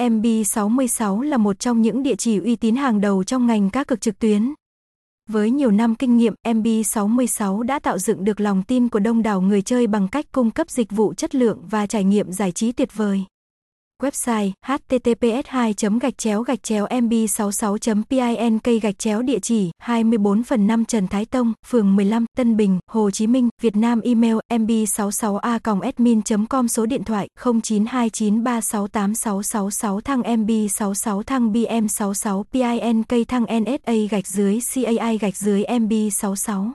MB66 là một trong những địa chỉ uy tín hàng đầu trong ngành cá cược trực tuyến. Với nhiều năm kinh nghiệm, MB66 đã tạo dựng được lòng tin của đông đảo người chơi bằng cách cung cấp dịch vụ chất lượng và trải nghiệm giải trí tuyệt vời. Website https 2 gạch chéo gạch chéo mb 66 pink gạch chéo địa chỉ 24 phần 5 Trần Thái Tông, phường 15, Tân Bình, Hồ Chí Minh, Việt Nam email mb 66 a admin com số điện thoại 0929368666 thăng mb 66 thăng bm 66 pink thăng nsa gạch dưới cai gạch dưới mb 66